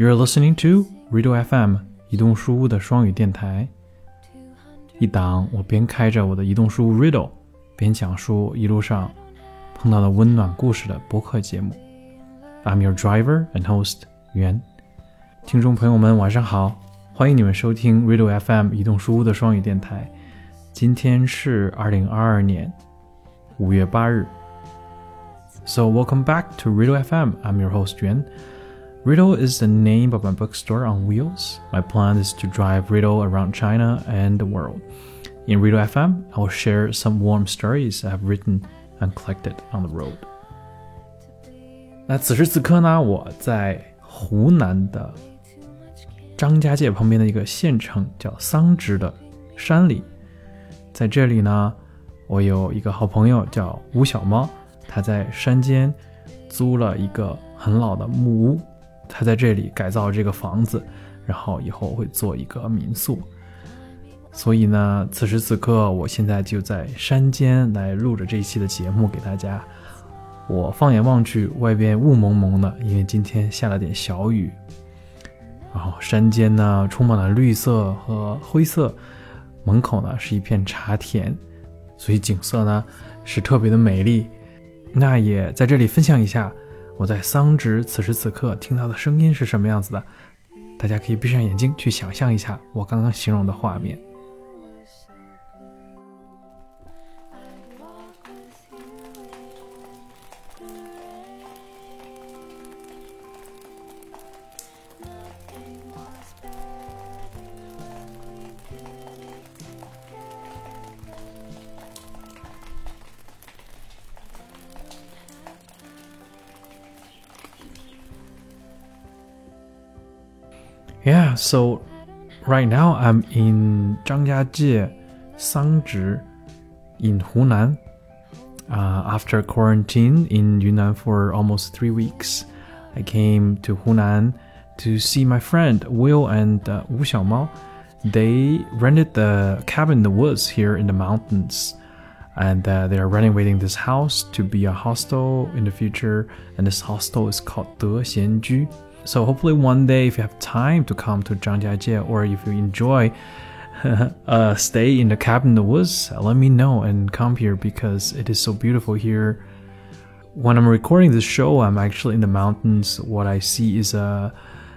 You're listening to Riddle FM 移动书屋的双语电台，一档我边开着我的移动书屋 Riddle，边讲述一路上碰到的温暖故事的播客节目。I'm your driver and host 袁。听众朋友们，晚上好，欢迎你们收听 Riddle FM 移动书屋的双语电台。今天是二零二二年五月八日。So welcome back to Riddle FM. I'm your host Yuan. Riddle is the name of my bookstore on wheels. My plan is to drive Riddle around China and the world. In Riddle FM, I will share some warm stories I have written and collected on the road. 那此时此刻呢，我在湖南的张家界旁边的一个县城叫桑植的山里，在这里呢，我有一个好朋友叫吴小猫，他在山间租了一个很老的木屋。 他在这里改造这个房子，然后以后会做一个民宿。所以呢，此时此刻，我现在就在山间来录着这一期的节目给大家。我放眼望去，外边雾蒙蒙的，因为今天下了点小雨。然后山间呢，充满了绿色和灰色，门口呢是一片茶田，所以景色呢是特别的美丽。那也在这里分享一下。我在桑植此时此刻听到的声音是什么样子的？大家可以闭上眼睛去想象一下我刚刚形容的画面。So right now I'm in Zhangjiajie, Sangzhi, in Hunan. Uh, after quarantine in Yunnan for almost three weeks, I came to Hunan to see my friend Will and uh, Wu Xiaomao. They rented the cabin in the woods here in the mountains, and uh, they are renovating this house to be a hostel in the future. And this hostel is called De Xianju. So hopefully one day, if you have time to come to Zhangjiajie, or if you enjoy uh, stay in the cabin in the woods, let me know and come here because it is so beautiful here. When I'm recording this show, I'm actually in the mountains. What I see is uh,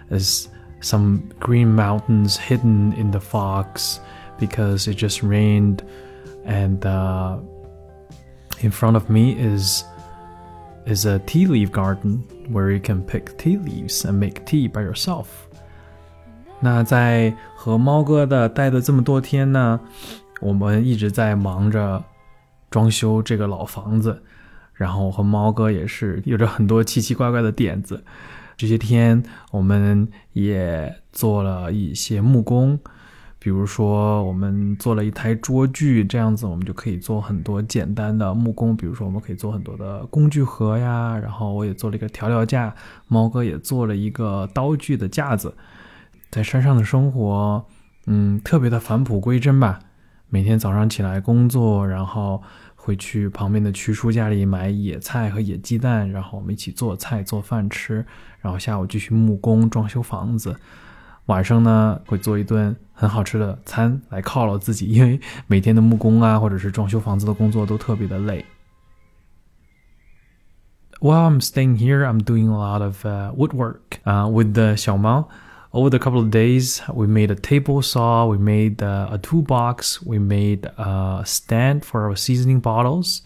is some green mountains hidden in the fogs because it just rained, and uh, in front of me is is a tea leaf garden where you can pick tea leaves and make tea by yourself。那在和猫哥的待的这么多天呢，我们一直在忙着装修这个老房子，然后和猫哥也是有着很多奇奇怪怪的点子。这些天我们也做了一些木工。比如说，我们做了一台桌具，这样子我们就可以做很多简单的木工。比如说，我们可以做很多的工具盒呀。然后我也做了一个调料架，猫哥也做了一个刀具的架子。在山上的生活，嗯，特别的返璞归真吧。每天早上起来工作，然后会去旁边的区叔家里买野菜和野鸡蛋，然后我们一起做菜做饭吃。然后下午继续木工装修房子。晚上呢，会做一顿很好吃的餐来犒劳自己，因为每天的木工啊，或者是装修房子的工作都特别的累。While I'm staying here, I'm doing a lot of uh, woodwork uh, with the Xiaomao. Over the couple of days, we made a table saw, we made uh, a toolbox, we made a stand for our seasoning bottles,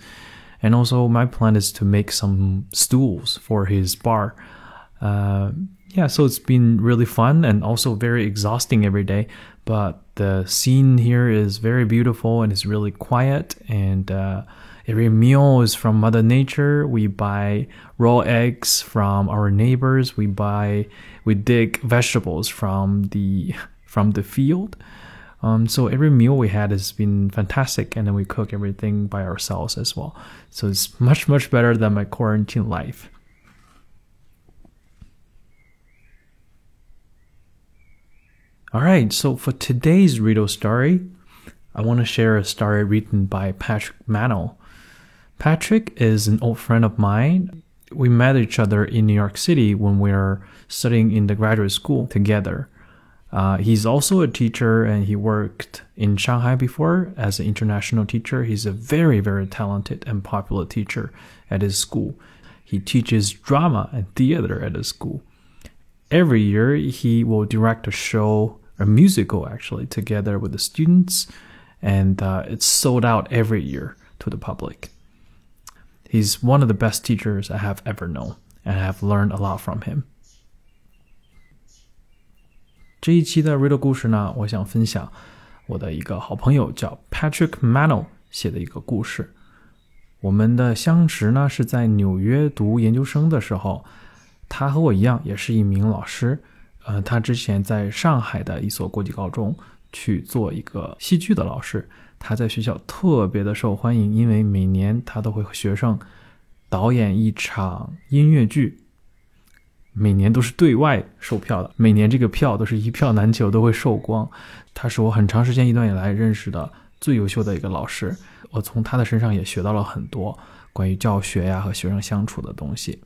and also my plan is to make some stools for his bar. yeah, so it's been really fun and also very exhausting every day. But the scene here is very beautiful and it's really quiet. And uh, every meal is from Mother Nature. We buy raw eggs from our neighbors. We buy, we dig vegetables from the from the field. Um, so every meal we had has been fantastic, and then we cook everything by ourselves as well. So it's much much better than my quarantine life. All right, so for today's riddle story, I want to share a story written by Patrick Mano. Patrick is an old friend of mine. we met each other in New York City when we were studying in the graduate school together. Uh, he's also a teacher and he worked in Shanghai before as an international teacher. He's a very, very talented and popular teacher at his school. He teaches drama and theater at his school. Every year, he will direct a show, a musical actually, together with the students, and uh, it's sold out every year to the public. He's one of the best teachers I have ever known, and I have learned a lot from him. 这一期的 Riddle 故事呢，我想分享我的一个好朋友叫 Patrick Mano 写的一个故事。我们的相识呢是在纽约读研究生的时候，他和我一样也是一名老师。 呃，他之前在上海的一所国际高中去做一个戏剧的老师。他在学校特别的受欢迎，因为每年他都会和学生导演一场音乐剧。每年都是对外售票的，每年这个票都是一票难求，都会售光。他是我很长时间一段以来认识的最优秀的一个老师，我从他的身上也学到了很多关于教学呀和学生相处的东西。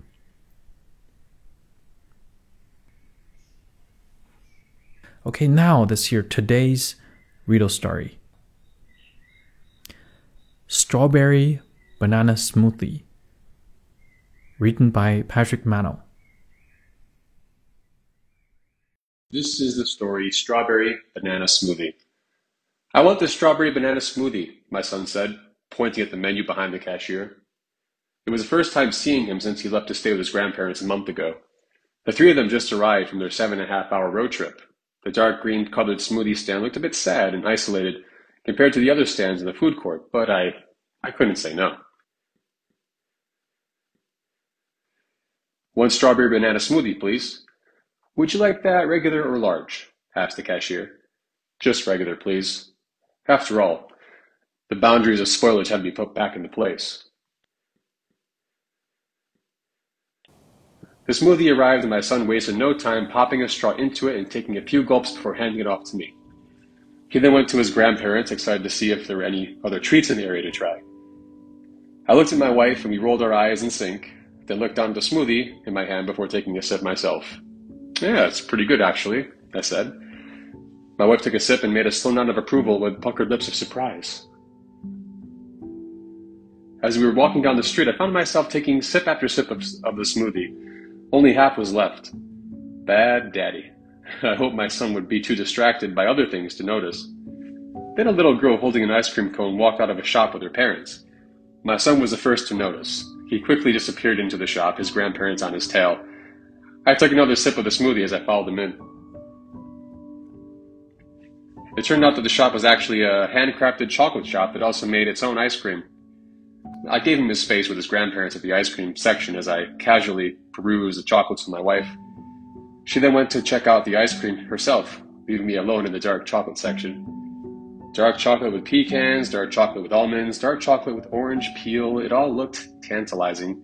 Okay, now let's hear today's riddle story. Strawberry Banana Smoothie, written by Patrick Mano. This is the story Strawberry Banana Smoothie. I want the strawberry banana smoothie, my son said, pointing at the menu behind the cashier. It was the first time seeing him since he left to stay with his grandparents a month ago. The three of them just arrived from their seven and a half hour road trip. The dark green colored smoothie stand looked a bit sad and isolated compared to the other stands in the food court, but I, I couldn't say no. One strawberry banana smoothie, please, would you like that regular or large? asked the cashier. Just regular, please. After all, the boundaries of spoilage had to be put back into place. The smoothie arrived and my son wasted no time popping a straw into it and taking a few gulps before handing it off to me. He then went to his grandparents, excited to see if there were any other treats in the area to try. I looked at my wife and we rolled our eyes in sync, then looked down at the smoothie in my hand before taking a sip myself. Yeah, it's pretty good, actually, I said. My wife took a sip and made a slow nod of approval with puckered lips of surprise. As we were walking down the street, I found myself taking sip after sip of, of the smoothie. Only half was left. Bad daddy. I hoped my son would be too distracted by other things to notice. Then a little girl holding an ice cream cone walked out of a shop with her parents. My son was the first to notice. He quickly disappeared into the shop, his grandparents on his tail, I took another sip of the smoothie as I followed them in. It turned out that the shop was actually a handcrafted chocolate shop that also made its own ice cream. I gave him his space with his grandparents at the ice cream section as I casually perused the chocolates with my wife. She then went to check out the ice cream herself, leaving me alone in the dark chocolate section. Dark chocolate with pecans, dark chocolate with almonds, dark chocolate with orange peel, it all looked tantalizing.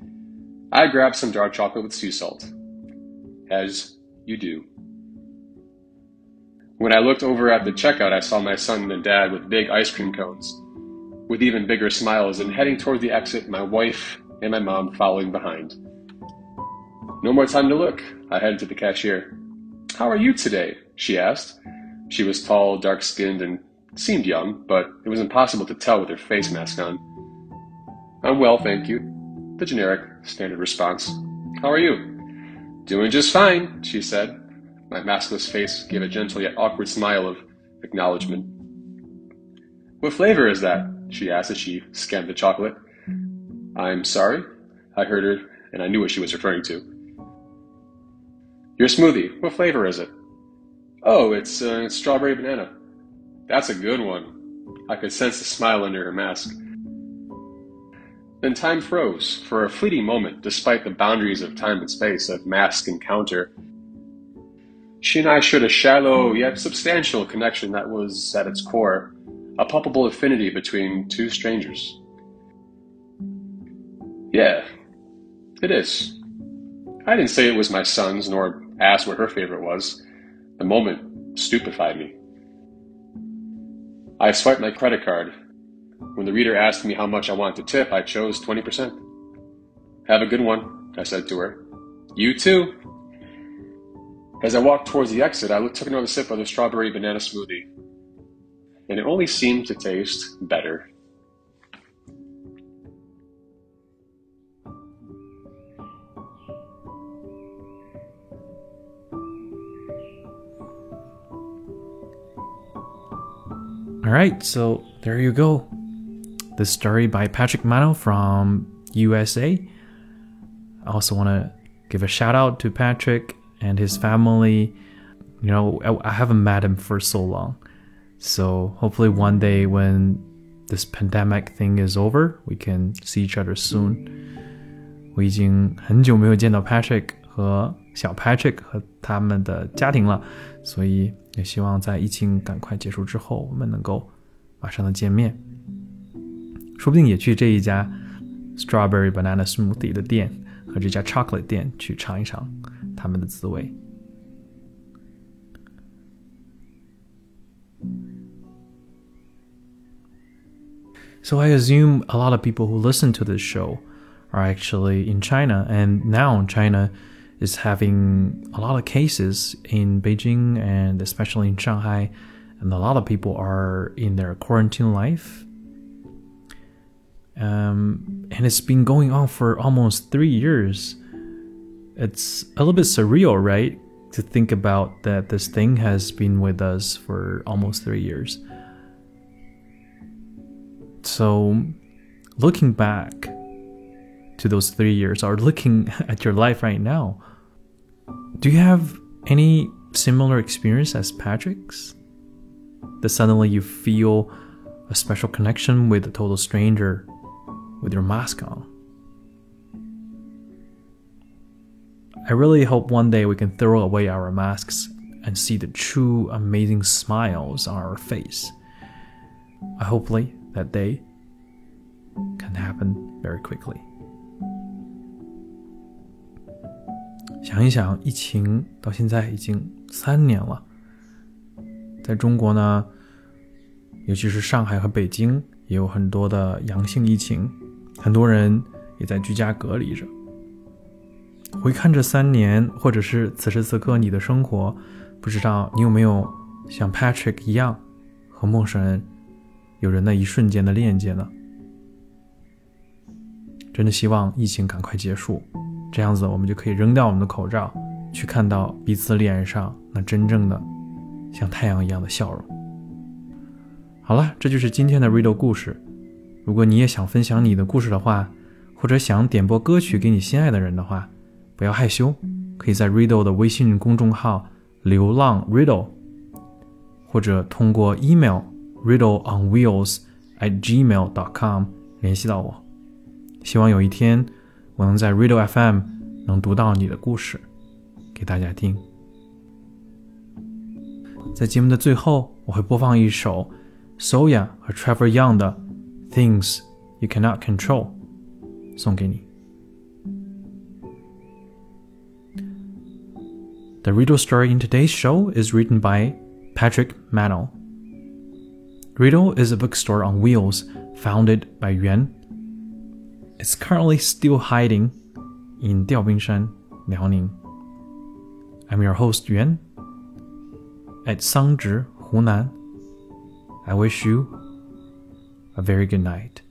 I grabbed some dark chocolate with sea salt as you do. When I looked over at the checkout, I saw my son and dad with big ice cream cones, with even bigger smiles, and heading toward the exit, my wife and my mom following behind. No more time to look. I headed to the cashier. How are you today? she asked. She was tall, dark skinned, and seemed young, but it was impossible to tell with her face mask on. I'm well, thank you. The generic, standard response. How are you? Doing just fine, she said. My maskless face gave a gentle yet awkward smile of acknowledgement. What flavor is that? She asked as she scanned the chocolate. I'm sorry? I heard her, and I knew what she was referring to. Your smoothie, what flavor is it? Oh, it's uh, strawberry banana. That's a good one. I could sense the smile under her mask. Then time froze for a fleeting moment, despite the boundaries of time and space of mask encounter. She and I shared a shallow yet substantial connection that was, at its core, a palpable affinity between two strangers. Yeah, it is. I didn't say it was my son's, nor ask what her favorite was. The moment stupefied me. I swiped my credit card when the reader asked me how much I wanted to tip, I chose 20%. Have a good one. I said to her. You too. As I walked towards the exit, I took another sip of the strawberry banana smoothie, and it only seemed to taste better. All right, so there you go. The story by Patrick Mano from USA. I also want to give a shout out to Patrick and his family. You know, I, haven't met him for so long. So hopefully one day when this pandemic thing is over, we can see each other soon. 我已经很久没有见到 Patrick 和小 Patrick 和他们的家庭了，所以也希望在疫情赶快结束之后，我们能够马上的见面，说不定也去这一家 Strawberry Banana Smoothie 的店和这家 Chocolate 店去尝一尝他们的滋味。 So I assume a lot of people who listen to this show are actually in China, and now China is having a lot of cases in Beijing and especially in Shanghai, and a lot of people are in their quarantine life. Um, and it's been going on for almost three years. It's a little bit surreal, right? To think about that this thing has been with us for almost three years. So, looking back to those three years or looking at your life right now, do you have any similar experience as Patrick's? That suddenly you feel a special connection with a total stranger with your mask on. I really hope one day we can throw away our masks and see the true amazing smiles on our face. I hopefully that day can happen very quickly. 想一想，疫情到现在已经三年了，在中国呢，尤其是上海和北京，也有很多的阳性疫情，很多人也在居家隔离着。回看这三年，或者是此时此刻你的生活，不知道你有没有像 Patrick 一样，和陌生人有着那一瞬间的链接呢？真的希望疫情赶快结束。这样子，我们就可以扔掉我们的口罩，去看到彼此脸上那真正的像太阳一样的笑容。好了，这就是今天的 Riddle 故事。如果你也想分享你的故事的话，或者想点播歌曲给你心爱的人的话，不要害羞，可以在 Riddle 的微信公众号“流浪 Riddle”，或者通过 email riddleonwheels at gmail.com 联系到我。希望有一天。我能在 Radio FM 能读到你的故事，给大家听。在节目的最后，我会播放一首 Soya 和 Trevor Young 的《Things You Cannot Control》，送给你。The riddle story in today's show is written by Patrick Mano. Riddle is a bookstore on wheels founded by Yuan It's currently still hiding in Diaobingshan, Liaoning. I'm your host Yuan at Sangzhi, Hunan. I wish you a very good night.